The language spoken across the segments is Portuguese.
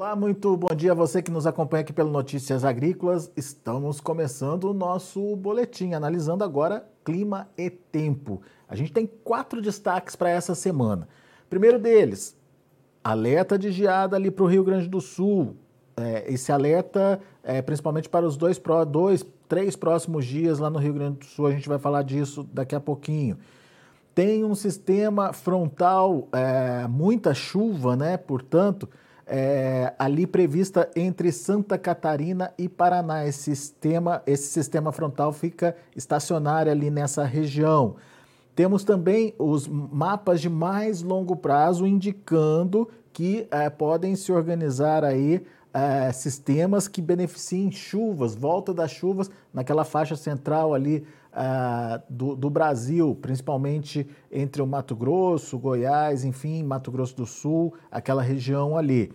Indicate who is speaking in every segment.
Speaker 1: Olá, muito bom dia a você que nos acompanha aqui pelo Notícias Agrícolas. Estamos começando o nosso boletim, analisando agora clima e tempo. A gente tem quatro destaques para essa semana. Primeiro deles, alerta de geada ali para o Rio Grande do Sul. É, esse alerta é principalmente para os dois, dois, três próximos dias lá no Rio Grande do Sul. A gente vai falar disso daqui a pouquinho. Tem um sistema frontal, é, muita chuva, né? Portanto, é, ali prevista entre Santa Catarina e Paraná. Esse sistema, esse sistema frontal fica estacionário ali nessa região. Temos também os mapas de mais longo prazo indicando que é, podem se organizar aí é, sistemas que beneficiem chuvas, volta das chuvas naquela faixa central ali é, do, do, Brasil, principalmente entre o Mato Grosso, Goiás, enfim, Mato Grosso do Sul, aquela região ali.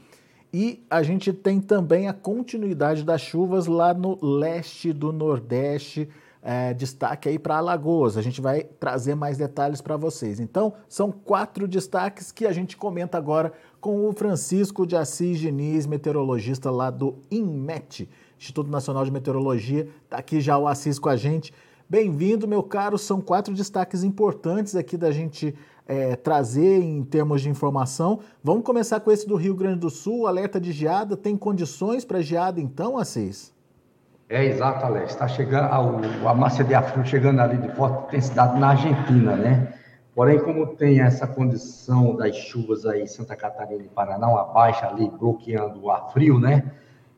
Speaker 1: E a gente tem também a continuidade das chuvas lá no leste do Nordeste, é, destaque aí para Alagoas. A gente vai trazer mais detalhes para vocês. Então, são quatro destaques que a gente comenta agora com o Francisco de Assis Diniz, meteorologista lá do INMET, Instituto Nacional de Meteorologia. Está aqui já o Assis com a gente. Bem-vindo, meu caro. São quatro destaques importantes aqui da gente é, trazer em termos de informação. Vamos começar com esse do Rio Grande do Sul, alerta de geada. Tem condições para geada então, Assis?
Speaker 2: É exato, Alex. Está chegando a, a massa de ar frio chegando ali de forte intensidade na Argentina, né? Porém, como tem essa condição das chuvas aí em Santa Catarina e Paraná, uma baixa ali bloqueando o ar frio, né?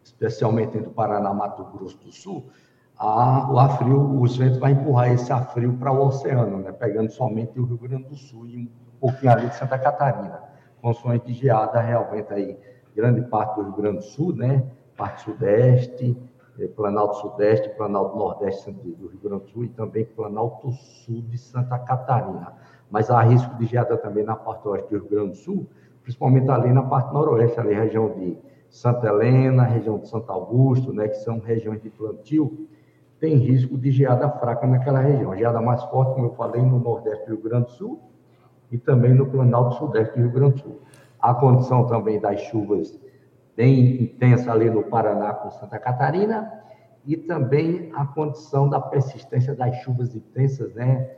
Speaker 2: Especialmente entre Paraná e Mato Grosso do Sul, a, o ar frio, os ventos vai empurrar esse ar frio para o oceano, né? Pegando somente o Rio Grande do Sul e um pouquinho ali de Santa Catarina. De geada realmente aí, grande parte do Rio Grande do Sul, né? Parte sudeste, eh, Planalto Sudeste, Planalto Nordeste do Rio Grande do Sul e também Planalto Sul de Santa Catarina mas há risco de geada também na parte oeste do Rio Grande do Sul, principalmente ali na parte noroeste, ali região de Santa Helena, região de Santo Augusto, né, que são regiões de plantio, tem risco de geada fraca naquela região. geada mais forte, como eu falei, no nordeste do Rio Grande do Sul e também no Planalto Sudeste do Rio Grande do Sul. A condição também das chuvas bem intensa ali no Paraná com Santa Catarina e também a condição da persistência das chuvas intensas, né,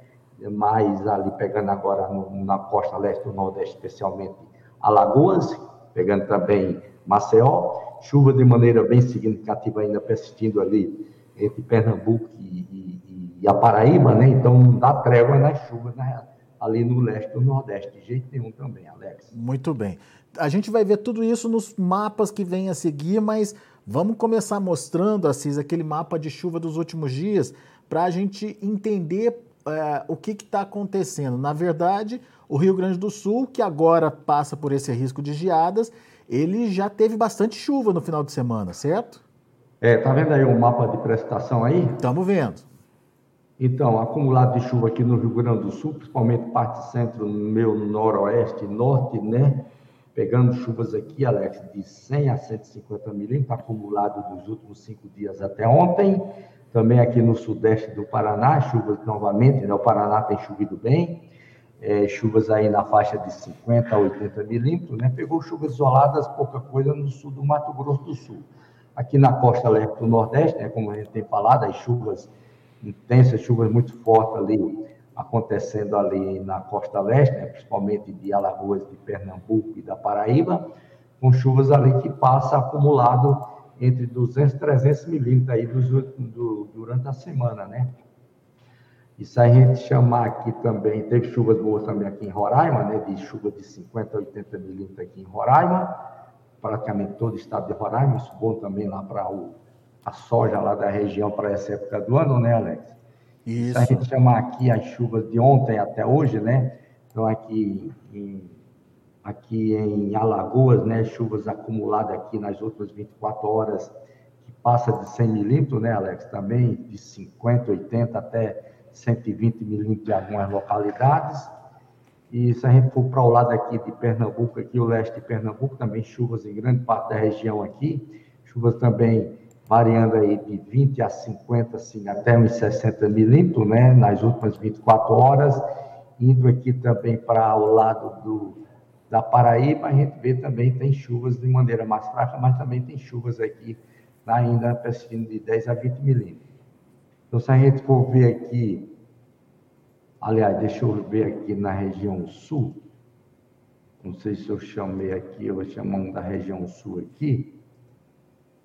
Speaker 2: mais ali pegando agora no, na costa leste do Nordeste, especialmente Alagoas, pegando também Maceió, chuva de maneira bem significativa ainda persistindo ali entre Pernambuco e, e, e a Paraíba, né? Então não dá trégua nas chuvas né? ali no leste do Nordeste, de jeito nenhum também, Alex.
Speaker 1: Muito bem. A gente vai ver tudo isso nos mapas que vêm a seguir, mas vamos começar mostrando, Assis, aquele mapa de chuva dos últimos dias, para a gente entender é, o que está acontecendo. Na verdade, o Rio Grande do Sul, que agora passa por esse risco de geadas, ele já teve bastante chuva no final de semana, certo?
Speaker 2: É, tá vendo aí o mapa de precipitação aí?
Speaker 1: Estamos vendo.
Speaker 2: Então, acumulado de chuva aqui no Rio Grande do Sul, principalmente parte centro, meu noroeste, norte, né? Pegando chuvas aqui, Alex, de 100 a 150 milímetros, acumulado dos últimos cinco dias até ontem. Também aqui no sudeste do Paraná, chuvas novamente, né? o Paraná tem chovido bem, é, chuvas aí na faixa de 50 a 80 milímetros, né? pegou chuvas isoladas, pouca coisa no sul do Mato Grosso do Sul. Aqui na costa leste do Nordeste, né? como a gente tem falado, as chuvas intensas, chuvas muito fortes ali, acontecendo ali na costa leste, né? principalmente de Alagoas, de Pernambuco e da Paraíba, com chuvas ali que passa acumulado entre 200 e 300 milímetros aí do, durante a semana, né? Isso a gente chamar aqui também, teve chuvas boas também aqui em Roraima, né? De chuva de 50 a 80 milímetros aqui em Roraima, praticamente todo o estado de Roraima, isso bom também lá para a soja lá da região para essa época do ano, né, Alex? Isso. Isso a gente chamar aqui as chuvas de ontem até hoje, né? Então aqui em aqui em Alagoas, né, chuvas acumuladas aqui nas últimas 24 horas, que passa de 100 milímetros, né, Alex? Também de 50, 80 até 120 milímetros em algumas localidades. E se a gente for para o lado aqui de Pernambuco, aqui o leste de Pernambuco, também chuvas em grande parte da região aqui, chuvas também variando aí de 20 a 50, assim, até uns 60 milímetros, né, nas últimas 24 horas, indo aqui também para o lado do da Paraíba, a gente vê também tem chuvas de maneira mais fraca, mas também tem chuvas aqui ainda persistindo de 10 a 20 milímetros. Então, se a gente for ver aqui, aliás, deixa eu ver aqui na região sul, não sei se eu chamei aqui, eu vou chamar um da região sul aqui.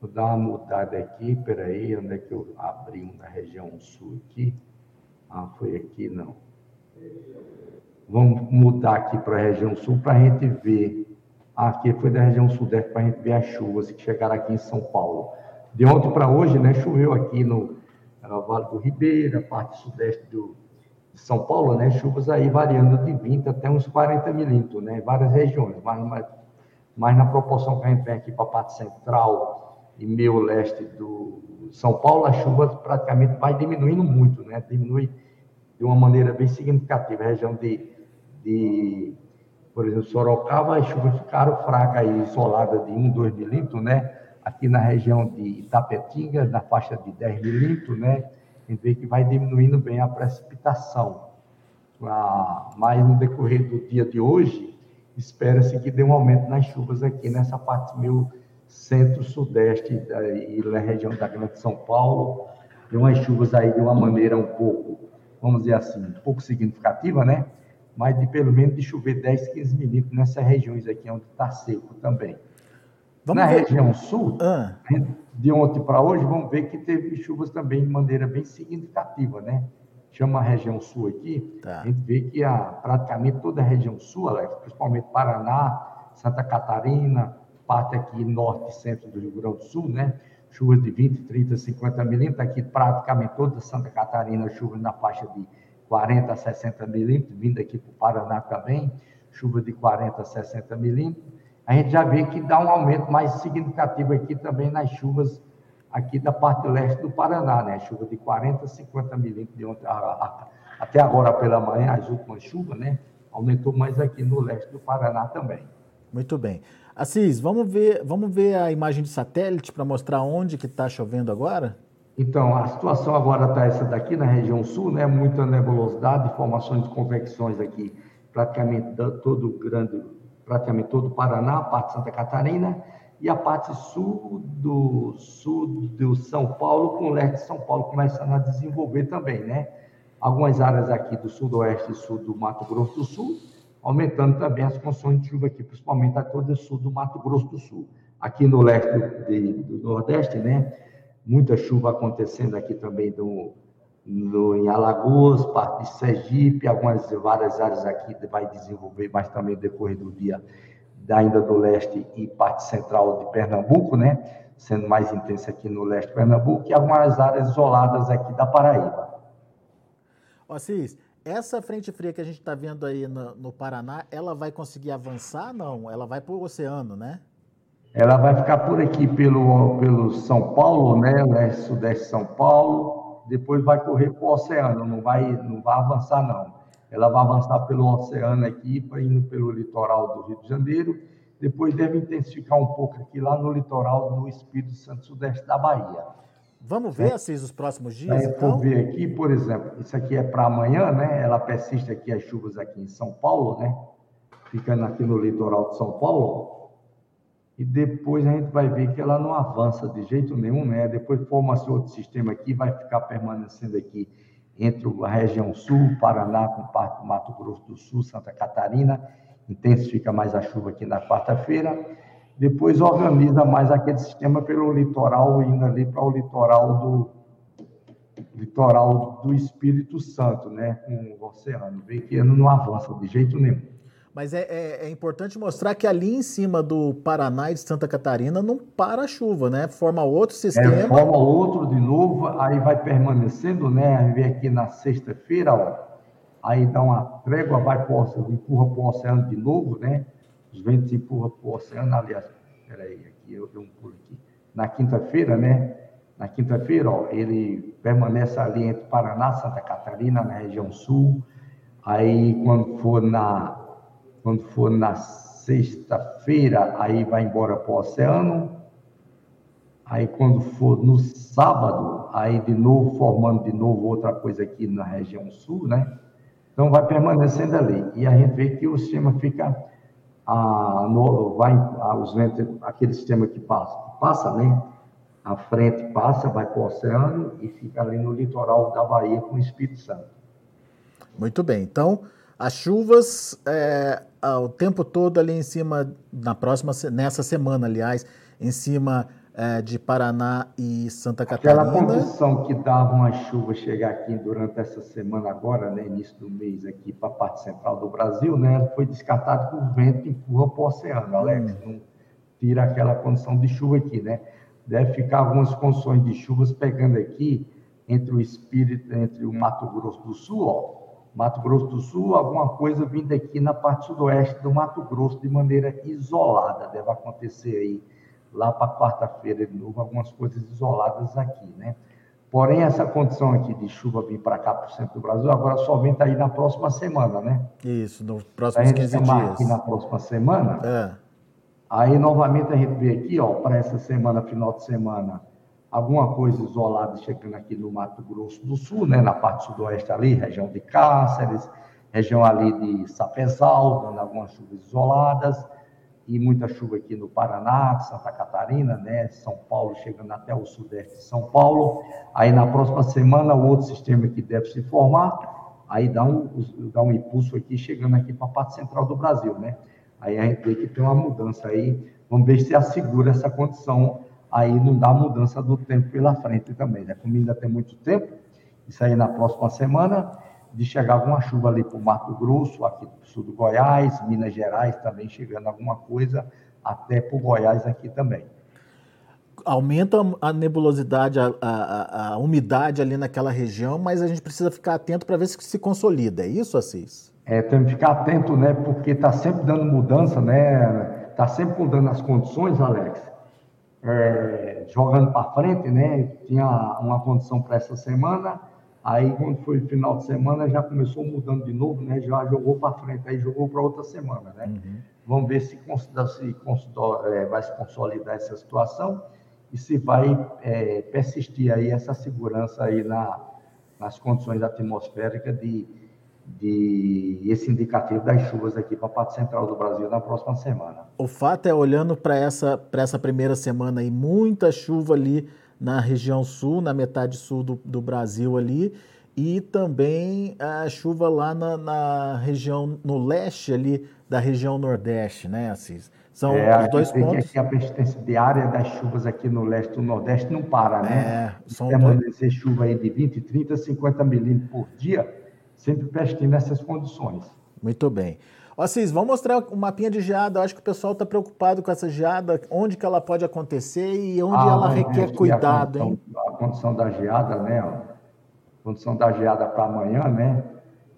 Speaker 2: Vou dar uma mudada aqui, peraí, onde é que eu abri um da região sul aqui? Ah, foi aqui, não. Vamos mudar aqui para a região sul para a gente ver. Ah, aqui foi da região sudeste para a gente ver as chuvas que chegaram aqui em São Paulo. De ontem para hoje, né, choveu aqui no, no Vale do Ribeira, parte sudeste do, São Paulo, né, chuvas aí variando de 20 até uns 40 milímetros, né, várias regiões, mas, mas, mas na proporção que a gente vem aqui para a parte central e meio leste do São Paulo, a chuva praticamente vai diminuindo muito, né, diminui de uma maneira bem significativa. A região de, de por exemplo, Sorocaba, as chuvas ficaram fracas aí, isoladas de 1, 2 milímetros, né, aqui na região de Itapetinga, na faixa de 10 milímetros, né? A gente vê que vai diminuindo bem a precipitação. Ah, mas no decorrer do dia de hoje, espera-se que dê um aumento nas chuvas aqui nessa parte meio centro-sudeste e na região da Grande São Paulo. Tem umas chuvas aí de uma maneira um pouco, vamos dizer assim, um pouco significativa, né? Mas de pelo menos de chover 10, 15 milímetros nessas regiões aqui onde está seco também. Vamos Na ver. região sul, ah. de ontem para hoje, vamos ver que teve chuvas também de maneira bem significativa, né? Chama a região sul aqui, tá. a gente vê que a, praticamente toda a região sul, Alex, principalmente Paraná, Santa Catarina, parte aqui norte e centro do Rio Grande do Sul, né? Chuvas de 20, 30, 50 milímetros, aqui praticamente toda Santa Catarina, chuvas na faixa de 40 a 60 milímetros, vindo aqui para o Paraná também, chuva de 40 a 60 milímetros a gente já vê que dá um aumento mais significativo aqui também nas chuvas aqui da parte leste do Paraná, né? Chuva de 40 a 50 milímetros de ontem, a, a, até agora pela manhã, as últimas chuvas, né? Aumentou mais aqui no leste do Paraná também.
Speaker 1: Muito bem. Assis, vamos ver, vamos ver a imagem de satélite para mostrar onde que está chovendo agora?
Speaker 2: Então, a situação agora está essa daqui na região sul, né? Muita nebulosidade, formações de convecções aqui, praticamente todo o grande praticamente todo o Paraná, parte de Santa Catarina e a parte sul do sul do São Paulo, com o leste de São Paulo começando a desenvolver também, né? Algumas áreas aqui do sudoeste e sul do Mato Grosso do Sul, aumentando também as condições de chuva aqui, principalmente a todo sul do Mato Grosso do Sul. Aqui no leste de, do Nordeste, né? Muita chuva acontecendo aqui também do, no, em Alagoas, parte de Sergipe, algumas várias áreas aqui vai desenvolver, mas também decorrer do dia ainda do leste e parte central de Pernambuco, né? Sendo mais intensa aqui no leste de Pernambuco e algumas áreas isoladas aqui da Paraíba.
Speaker 1: Assis, essa frente fria que a gente está vendo aí no, no, Paraná, ela vai conseguir avançar? Não, ela vai para o oceano, né?
Speaker 2: Ela vai ficar por aqui pelo, pelo São Paulo, né? Leste, sudeste de São Paulo, depois vai correr para o oceano, não vai, não vai avançar, não. Ela vai avançar pelo oceano aqui, indo pelo litoral do Rio de Janeiro, depois deve intensificar um pouco aqui lá no litoral do Espírito Santo Sudeste da Bahia.
Speaker 1: Vamos ver, é. Assis, os próximos dias,
Speaker 2: é, então? Vou ver aqui, por exemplo, isso aqui é para amanhã, né? Ela persiste aqui, as chuvas aqui em São Paulo, né? Ficando aqui no litoral de São Paulo, e depois a gente vai ver que ela não avança de jeito nenhum, né? Depois forma-se outro sistema aqui, vai ficar permanecendo aqui entre a região sul, Paraná, com parte do Mato Grosso do Sul, Santa Catarina, intensifica mais a chuva aqui na quarta-feira, depois organiza mais aquele sistema pelo litoral, indo ali para o litoral do litoral do Espírito Santo, né, com o oceano, vê que ele não avança de jeito nenhum.
Speaker 1: Mas é, é, é, importante mostrar que ali em cima do Paraná e de Santa Catarina não para a chuva, né? Forma outro sistema. É,
Speaker 2: forma outro de novo, aí vai permanecendo, né? Aí vem aqui na sexta-feira, ó. Aí dá uma trégua, vai pro oceano, empurra para o oceano de novo, né? Os ventos empurram para o oceano, aliás, peraí, aqui eu um pulo aqui. Na quinta-feira, né? Na quinta-feira, ó, ele permanece ali entre Paraná, Santa Catarina, na região sul. Aí, quando for na quando for na sexta-feira, aí vai embora para o oceano. Aí quando for no sábado, aí de novo formando de novo outra coisa aqui na região sul, né? Então vai permanecendo ali. E a gente vê que o sistema fica a, no, vai, a, os ventos, aquele sistema que passa, passa, né? A frente passa, vai para o oceano e fica ali no litoral da Bahia com o Espírito Santo.
Speaker 1: Muito bem. Então, as chuvas é, o tempo todo ali em cima, na próxima, nessa semana, aliás, em cima é, de Paraná e Santa Catarina.
Speaker 2: Aquela condição que dava uma chuva chegar aqui durante essa semana agora, né, início do mês aqui para a parte central do Brasil, né, foi descartado que o vento empurra para o oceano, Alex, hum. não tira aquela condição de chuva aqui, né? Deve ficar algumas condições de chuvas pegando aqui entre o Espírito, entre o Mato Grosso do Sul, ó, Mato Grosso do Sul, alguma coisa vindo aqui na parte sudoeste do Mato Grosso de maneira isolada, deve acontecer aí lá para quarta-feira de novo, algumas coisas isoladas aqui, né? Porém, essa condição aqui de chuva vir para cá, para o centro do Brasil, agora só vem aí na próxima semana, né?
Speaker 1: Isso, nos próximos 15 dias.
Speaker 2: aqui na próxima semana. É. Aí, novamente, a gente vê aqui, ó, para essa semana, final de semana, alguma coisa isolada chegando aqui no Mato Grosso do Sul, né? Na parte sudoeste ali, região de Cáceres, região ali de Sapezal, dando algumas chuvas isoladas e muita chuva aqui no Paraná, Santa Catarina, né? São Paulo, chegando até o sudeste de São Paulo. Aí na próxima semana, o outro sistema que deve se formar, aí dá um, dá um impulso aqui, chegando aqui para a parte central do Brasil, né? Aí a gente vê que tem uma mudança aí. Vamos ver se assegura essa condição. Aí não dá mudança do tempo pela frente também, né? Como ainda tem muito tempo, isso aí na próxima semana de chegar alguma chuva ali para o Mato Grosso, aqui do sul do Goiás, Minas Gerais também chegando alguma coisa, até para o Goiás aqui também.
Speaker 1: Aumenta a nebulosidade, a, a, a, umidade ali naquela região, mas a gente precisa ficar atento para ver se se consolida. É isso, Assis?
Speaker 2: É, tem que ficar atento, né? Porque está sempre dando mudança, né? Está sempre mudando as condições, Alex. É, jogando para frente, né? Tinha uma condição para essa semana, Aí, quando foi final de semana, já começou mudando de novo, né? Já jogou para frente, aí jogou para outra semana, né? Uhum. Vamos ver se, se é, vai se consolidar essa situação e se vai é, persistir aí essa segurança aí na, nas condições atmosféricas de, de esse indicativo das chuvas aqui para a parte central do Brasil na próxima semana.
Speaker 1: O fato é, olhando para essa, essa primeira semana aí, muita chuva ali na região sul, na metade sul do, do Brasil ali, e também a chuva lá na, na, região, no leste ali da região nordeste, né, Assis?
Speaker 2: São é, os dois pontos. Que a persistência diária das chuvas aqui no leste e no nordeste não para, né? É, são Permanecer dois... chuva aí de 20, 30, 50 milímetros por dia, sempre persistindo nessas condições.
Speaker 1: Muito bem. Assis, vamos mostrar o mapinha de geada. Eu acho que o pessoal está preocupado com essa geada, onde que ela pode acontecer e onde ah, ela requer cuidado,
Speaker 2: a condição,
Speaker 1: hein?
Speaker 2: A condição da geada, né? A condição da geada para amanhã, né?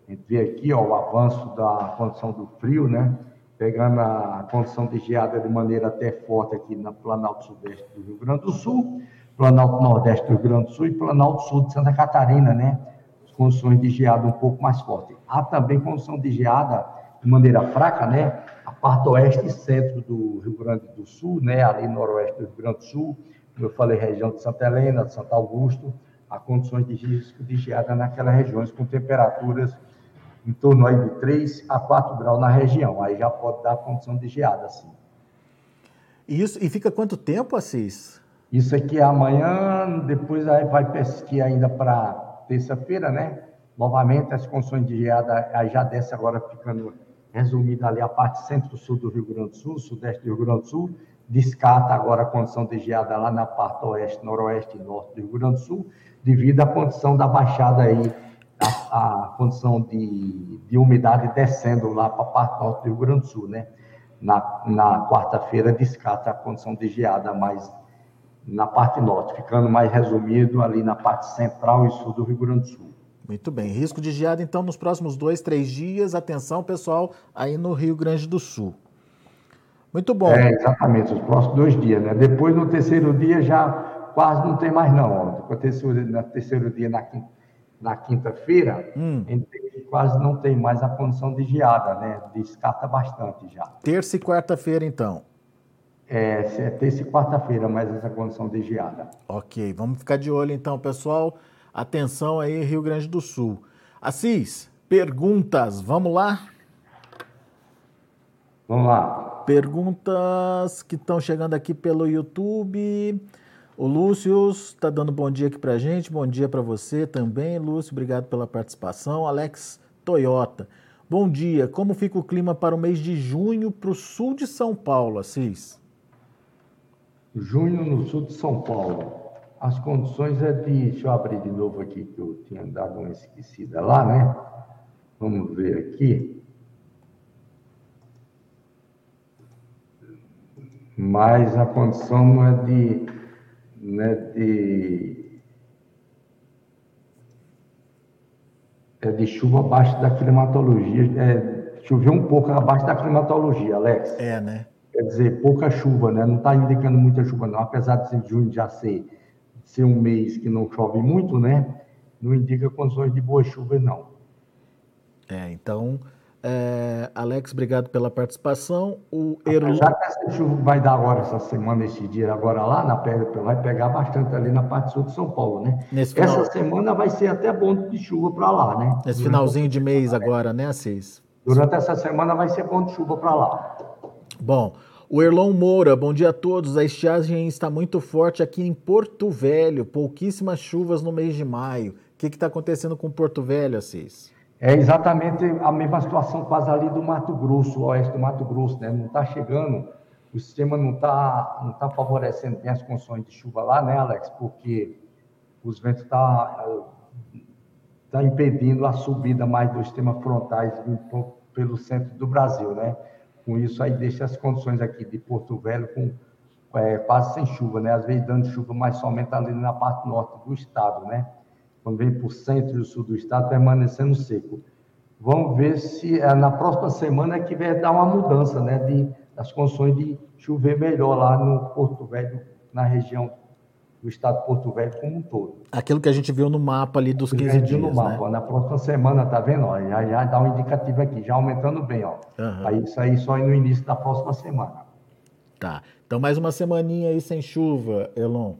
Speaker 2: A gente vê aqui ó, o avanço da condição do frio, né? Pegando a condição de geada de maneira até forte aqui na Planalto Sudeste do Rio Grande do Sul, Planalto Nordeste do Rio Grande do Sul e Planalto Sul de Santa Catarina, né? Condições de geada um pouco mais fortes. Há também condição de geada de maneira fraca, né? A parte oeste e centro do Rio Grande do Sul, né? Ali noroeste do Rio Grande do Sul, como eu falei, região de Santa Helena, de Santo Augusto, há condições de risco de geada naquelas regiões com temperaturas em torno aí de 3 a 4 graus na região. Aí já pode dar condição de geada, sim.
Speaker 1: Isso, e fica quanto tempo, Assis?
Speaker 2: Isso aqui é amanhã, depois aí vai persistir ainda para terça-feira, né? Novamente, as condições de geada já desce agora ficando resumida ali a parte centro-sul do Rio Grande do Sul, sudeste do Rio Grande do Sul, descarta agora a condição de geada lá na parte oeste, noroeste e norte do Rio Grande do Sul, devido à condição da baixada aí, a, a condição de, de umidade descendo lá para a parte norte do Rio Grande do Sul, né? Na, na quarta-feira descarta a condição de geada mais na parte norte, ficando mais resumido ali na parte central e sul do Rio Grande do Sul.
Speaker 1: Muito bem. Risco de geada, então, nos próximos dois, três dias. Atenção, pessoal, aí no Rio Grande do Sul. Muito bom.
Speaker 2: É, exatamente, os próximos dois dias, né? Depois, no terceiro dia, já quase não tem mais, não. No terceiro, no terceiro dia, na quinta, na quinta-feira, hum. quase não tem mais a condição de geada, né? Descarta bastante já.
Speaker 1: Terça e quarta-feira, então.
Speaker 2: É, é terça e quarta-feira, mais essa condição de geada.
Speaker 1: Ok, vamos ficar de olho, então, pessoal. Atenção aí, Rio Grande do Sul. Assis, perguntas, vamos lá?
Speaker 2: Vamos lá.
Speaker 1: Perguntas que estão chegando aqui pelo YouTube. O Lúcio está dando bom dia aqui para gente. Bom dia para você também, Lúcio. Obrigado pela participação. Alex Toyota. Bom dia. Como fica o clima para o mês de junho para o sul de São Paulo, Assis?
Speaker 2: Junho no sul de São Paulo. As condições é de. Deixa eu abrir de novo aqui, que eu tinha dado uma esquecida lá, né? Vamos ver aqui. Mas a condição não é de né, de, é de chuva abaixo da climatologia. É, choveu um pouco abaixo da climatologia, Alex.
Speaker 1: É, né?
Speaker 2: Quer dizer, pouca chuva, né? Não está indicando muita chuva, não. Apesar de junho já ser, ser um mês que não chove muito, né? Não indica condições de boa chuva, não.
Speaker 1: É, então é, Alex, obrigado pela participação.
Speaker 2: O. Já que essa chuva vai dar agora, essa semana, esse dia agora lá, na perna, vai pegar bastante ali na parte sul de São Paulo, né? Nesse final... Essa semana vai ser até bom de chuva para lá, né?
Speaker 1: Nesse finalzinho de mês agora, né, Assis?
Speaker 2: Durante essa semana vai ser bom de chuva para lá.
Speaker 1: Bom, o Erlon Moura, bom dia a todos. A estiagem está muito forte aqui em Porto Velho, pouquíssimas chuvas no mês de maio. O que está acontecendo com Porto Velho, Assis?
Speaker 2: É exatamente a mesma situação quase ali do Mato Grosso, oeste do Mato Grosso, né? Não está chegando, o sistema não está não tá favorecendo bem as condições de chuva lá, né, Alex? Porque os ventos estão tá, tá impedindo a subida mais dos sistemas frontais pelo centro do Brasil, né? Com isso aí deixa as condições aqui de Porto Velho com é, quase sem chuva, né? Às vezes dando chuva, mas somente ali na parte norte do estado, né? quando vem para o centro e o sul do estado, permanecendo seco. Vamos ver se é, na próxima semana é que vai dar uma mudança, né, de, das condições de chover melhor lá no Porto Velho, na região do estado de Porto Velho como um todo.
Speaker 1: Aquilo que a gente viu no mapa ali dos 15 dias, no mapa,
Speaker 2: né? Na próxima semana, tá vendo? Ó, já, já dá um indicativo aqui, já aumentando bem, ó. Uhum. Aí, isso aí só no início da próxima semana.
Speaker 1: Tá. Então mais uma semaninha aí sem chuva, Elon.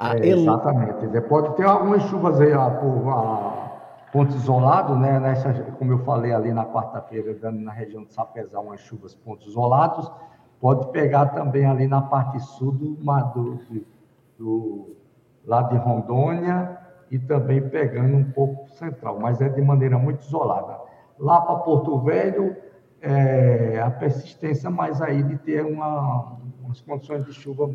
Speaker 2: É, exatamente. Pode ter algumas chuvas aí ó, por a, ponto isolado, né? Nessa, como eu falei ali na quarta-feira, dando na região de Sapezal umas chuvas pontos isolados. Pode pegar também ali na parte sul do, do, do lado de Rondônia e também pegando um pouco central, mas é de maneira muito isolada. Lá para Porto Velho, é, a persistência mais aí de ter uma, umas condições de chuva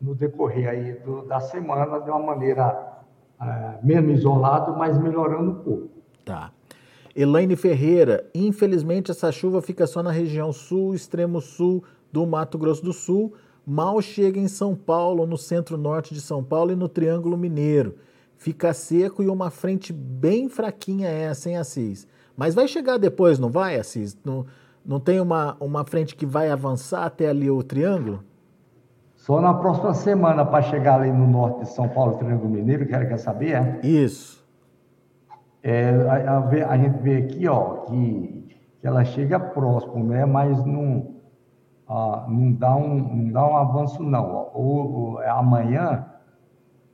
Speaker 2: no decorrer aí do, da semana de uma maneira é, menos isolado, mas melhorando um pouco.
Speaker 1: Tá. Elaine Ferreira, infelizmente essa chuva fica só na região sul, extremo sul do Mato Grosso do Sul, mal chega em São Paulo, no centro-norte de São Paulo e no Triângulo Mineiro. Fica seco e uma frente bem fraquinha essa, hein, Assis? Mas vai chegar depois, não vai, Assis? Não, não tem uma, uma frente que vai avançar até ali o Triângulo?
Speaker 2: Só na próxima semana para chegar ali no norte de São Paulo, Triângulo Mineiro, quer, quer saber? É?
Speaker 1: Isso.
Speaker 2: É, a, a, a, gente vê aqui, ó, que, que ela chega próximo, né? Mas não, ah, não, dá, um, não dá um avanço, não. Ou, é amanhã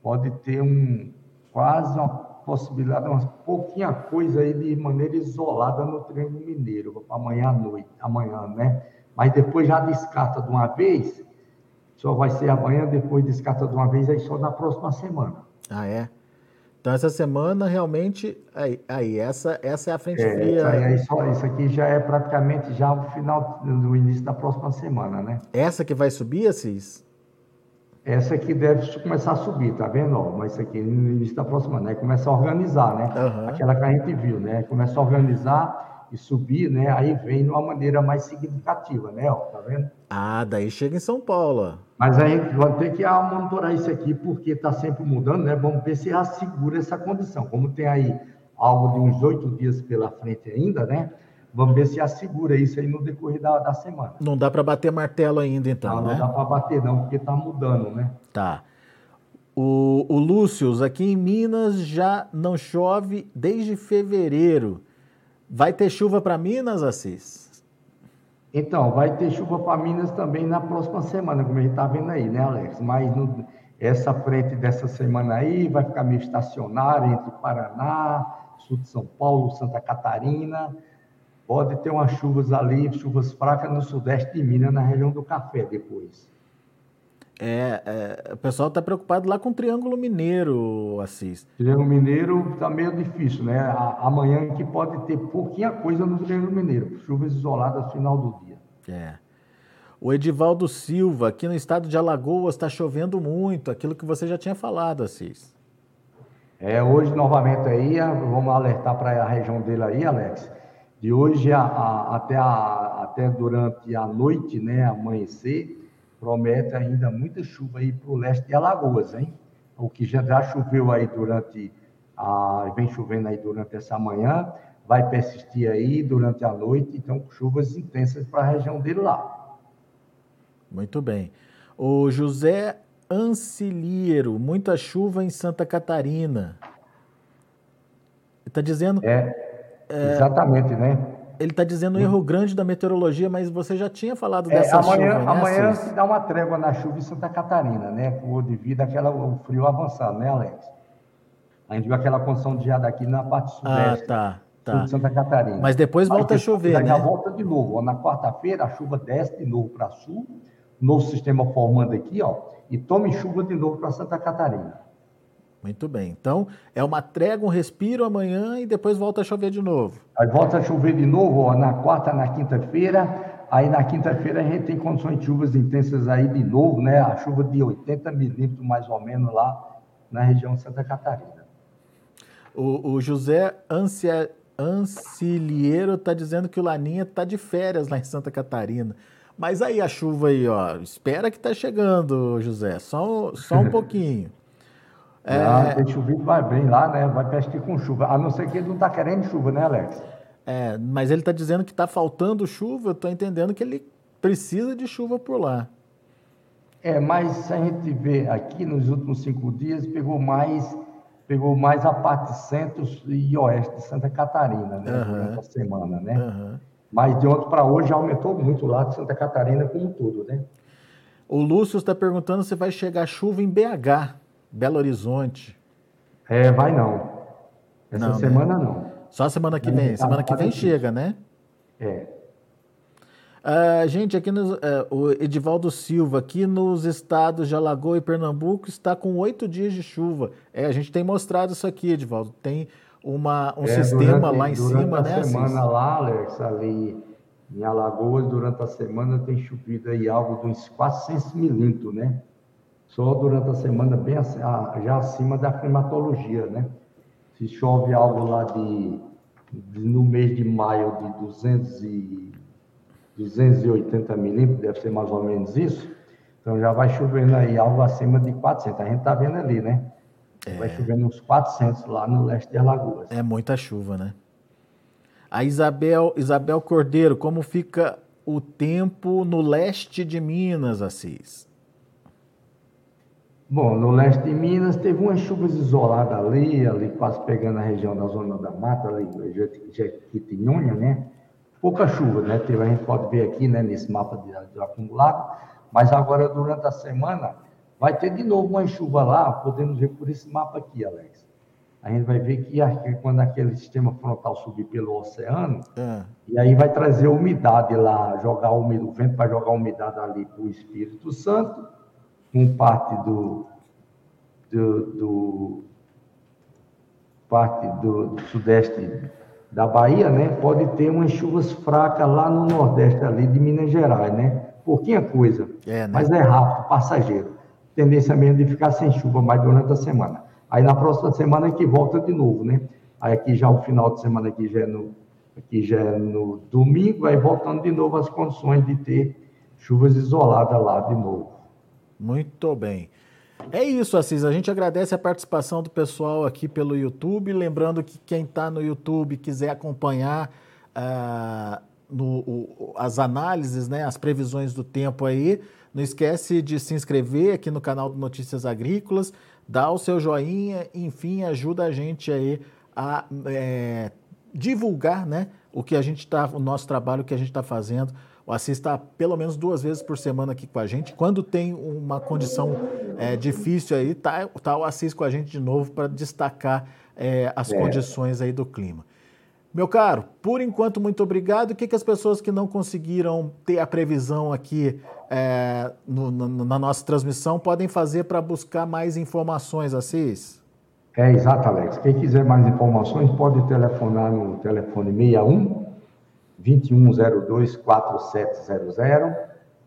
Speaker 2: pode ter um quase uma possibilidade, uma pouquinha coisa aí de maneira isolada no Triângulo Mineiro, amanhã à noite, amanhã, né? Mas depois já descarta de uma vez só vai ser amanhã, depois descarta de uma vez, aí só na próxima semana.
Speaker 1: Ah, é? Então, essa semana, realmente, aí, aí essa, essa é a frente é, fria.
Speaker 2: Aí, aí só, isso aqui já é praticamente já o final, do início da próxima semana, né?
Speaker 1: Essa que vai subir, Assis?
Speaker 2: Essa aqui deve começar a subir, tá vendo? Mas isso aqui no início da próxima, né? Começa a organizar, né? Uhum. Aquela que a gente viu, né? Começa a organizar e subir, né? Aí vem de uma maneira mais significativa, né? Ó, tá vendo?
Speaker 1: Ah, daí chega em São Paulo.
Speaker 2: Mas aí vamos ter que monitorar isso aqui, porque está sempre mudando, né? Vamos ver se assegura essa condição. Como tem aí algo de uns oito dias pela frente ainda, né? Vamos ver se assegura isso aí no decorrer da, da semana.
Speaker 1: Não dá para bater martelo ainda, então,
Speaker 2: não,
Speaker 1: né?
Speaker 2: Não dá para bater, não, porque está mudando, né?
Speaker 1: Tá. O, o Lúcio, aqui em Minas já não chove desde fevereiro. Vai ter chuva para Minas, Assis?
Speaker 2: Então, vai ter chuva para Minas também na próxima semana, como a gente está vendo aí, né, Alex? Mas no, essa frente dessa semana aí vai ficar meio estacionária entre Paraná, sul de São Paulo, Santa Catarina. pode ter umas chuvas ali, chuvas fracas no sudeste de Minas, na região do café depois.
Speaker 1: É, é, o pessoal está preocupado lá com o Triângulo Mineiro, Assis.
Speaker 2: Triângulo Mineiro está meio difícil, né? Amanhã que pode ter pouquinha coisa no Triângulo Mineiro, chuvas isoladas no final do dia.
Speaker 1: É. O Edivaldo Silva, aqui no estado de Alagoas, está chovendo muito, aquilo que você já tinha falado, Assis.
Speaker 2: É, hoje, novamente aí, vamos alertar para a região dele aí, Alex. De hoje a, a, até, a, até durante a noite, né, amanhecer, promete ainda muita chuva aí para o leste de Alagoas, hein? O que já, já choveu aí durante, a, vem chovendo aí durante essa manhã, vai persistir aí durante a noite, então chuvas intensas para a região dele lá.
Speaker 1: Muito bem. O José Ancilheiro, muita chuva em Santa Catarina. Está dizendo.
Speaker 2: É, exatamente, é, né?
Speaker 1: Ele está dizendo um erro grande da meteorologia, mas você já tinha falado é, dessa
Speaker 2: amanhã,
Speaker 1: chuva, né,
Speaker 2: Amanhã se dá uma trégua na chuva em Santa Catarina, né? Por devido àquela frio avançado, né, Alex? A gente viu aquela condição de geada aqui na parte sudeste.
Speaker 1: Ah, tá. Tá.
Speaker 2: de Santa Catarina.
Speaker 1: Mas depois volta a chover, né?
Speaker 2: Já volta de novo. Na quarta-feira, a chuva desce de novo para sul, novo sistema formando aqui, ó, e tome chuva de novo para Santa Catarina.
Speaker 1: Muito bem. Então, é uma trégua, um respiro amanhã e depois volta a chover de novo.
Speaker 2: Aí volta a chover de novo, ó, na quarta, na quinta-feira. Aí na quinta-feira a gente tem condições de chuvas intensas aí de novo, né? A chuva de 80 milímetros mais ou menos lá na região de Santa Catarina.
Speaker 1: O, o José Ansia, Ancilheiro está dizendo que o Laninha está de férias lá em Santa Catarina. Mas aí a chuva aí, ó, espera que está chegando, José, só, só um pouquinho.
Speaker 2: É... Ah, tem chovido, vai bem lá, né? Vai pescar com chuva. A não ser que ele não está querendo chuva, né, Alex?
Speaker 1: É, mas ele está dizendo que está faltando chuva, eu estou entendendo que ele precisa de chuva por lá.
Speaker 2: É, mas se a gente vê aqui nos últimos cinco dias, pegou mais, pegou mais a parte centro e oeste de Santa Catarina, né? Uhum. Durante a semana, né? Uhum. Mas de ontem para hoje aumentou muito lá de Santa Catarina como um todo, né?
Speaker 1: O Lúcio está perguntando se vai chegar chuva em BH. Belo Horizonte.
Speaker 2: É, vai não. Essa não, né? semana né? não.
Speaker 1: Só semana que vem. Semana que vem chega, né?
Speaker 2: É.
Speaker 1: Uh, gente, aqui no, uh, o Edivaldo Silva, aqui nos estados de Alagoas e Pernambuco, está com oito dias de chuva. É, a gente tem mostrado isso aqui, Edivaldo. Tem uma, um é, sistema durante, lá em cima, né?
Speaker 2: Durante a semana lá, Alex, ali em Alagoas, durante a semana tem chovido aí algo de uns 400 milímetros, né? Só durante a semana bem já acima da climatologia, né? Se chove algo lá de, de no mês de maio de 200 e, 280 milímetros, deve ser mais ou menos isso, então já vai chovendo aí algo acima de 400. A gente está vendo ali, né? É. Vai chovendo uns 400 lá no leste de Alagoas.
Speaker 1: É muita chuva, né? A Isabel, Isabel Cordeiro, como fica o tempo no leste de Minas, Assis?
Speaker 2: Bom, no leste de Minas teve umas chuvas isoladas ali, ali quase pegando a região da zona da mata, ali, Jequitinhonha, né? Pouca chuva, né? Teve, a gente pode ver aqui, né, nesse mapa de, de acumulado, mas agora durante a semana vai ter de novo uma chuva lá, podemos ver por esse mapa aqui, Alex. A gente vai ver que quando aquele sistema frontal subir pelo oceano, é. e aí vai trazer umidade lá, jogar umidade, o vento vai jogar umidade ali para o Espírito Santo, com parte do, do, do parte do, do, sudeste da Bahia, né, pode ter umas chuvas fracas lá no nordeste ali de Minas Gerais, né? Pouquinha coisa, é, né? mas é rápido, passageiro. Tendência mesmo de ficar sem chuva mais durante a semana. Aí na próxima semana é que volta de novo, né? Aí aqui já o final de semana aqui já é no, aqui já é no domingo, aí voltando de novo as condições de ter chuvas isoladas lá de novo.
Speaker 1: Muito bem. É isso, Assis. A gente agradece a participação do pessoal aqui pelo YouTube. Lembrando que quem está no YouTube quiser acompanhar uh, no, o, as análises, né, as previsões do tempo aí, não esquece de se inscrever aqui no canal do Notícias Agrícolas, dar o seu joinha, enfim, ajuda a gente aí a é, divulgar né, o que a gente está, o nosso trabalho que a gente está fazendo o Assis está pelo menos duas vezes por semana aqui com a gente. Quando tem uma condição é, difícil aí, tá, tá o Assis com a gente de novo para destacar é, as é. condições aí do clima. Meu caro, por enquanto, muito obrigado. O que, que as pessoas que não conseguiram ter a previsão aqui é, no, no, na nossa transmissão podem fazer para buscar mais informações, Assis?
Speaker 2: É, exato, Alex. Quem quiser mais informações pode telefonar no telefone 61 2102 4700.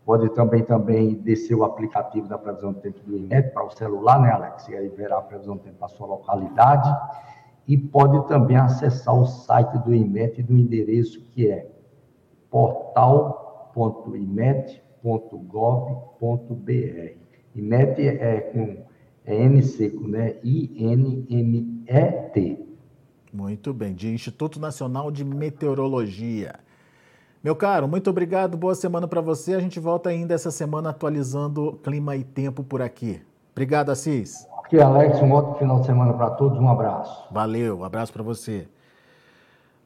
Speaker 2: Pode também, também descer o aplicativo da previsão do tempo do INET para o celular, né, Alex? E aí verá a previsão do tempo para a sua localidade e pode também acessar o site do IMET do endereço que é portal.imet.gov.br. IMET é com é N seco, né? I-N-M-E-T.
Speaker 1: Muito bem, de Instituto Nacional de Meteorologia. Meu caro, muito obrigado, boa semana para você. A gente volta ainda essa semana atualizando clima e tempo por aqui. Obrigado, Assis.
Speaker 2: Ok, Alex, um ótimo final de semana para todos, um abraço.
Speaker 1: Valeu, um abraço para você.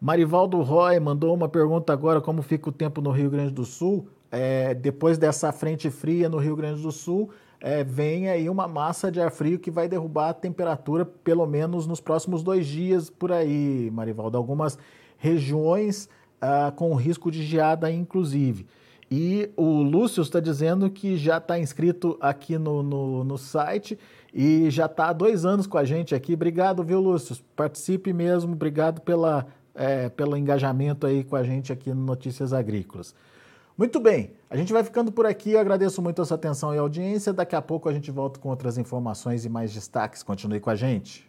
Speaker 1: Marivaldo Roy mandou uma pergunta agora: como fica o tempo no Rio Grande do Sul? É, depois dessa frente fria no Rio Grande do Sul, é, vem aí uma massa de ar frio que vai derrubar a temperatura, pelo menos nos próximos dois dias por aí, Marivaldo. Algumas regiões ah, com risco de geada, inclusive. E o Lúcio está dizendo que já está inscrito aqui no, no, no site e já está há dois anos com a gente aqui. Obrigado, viu, Lúcio? Participe mesmo. Obrigado pela, é, pelo engajamento aí com a gente aqui no Notícias Agrícolas. Muito bem, a gente vai ficando por aqui. Eu agradeço muito a sua atenção e audiência. Daqui a pouco a gente volta com outras informações e mais destaques. Continue com a gente.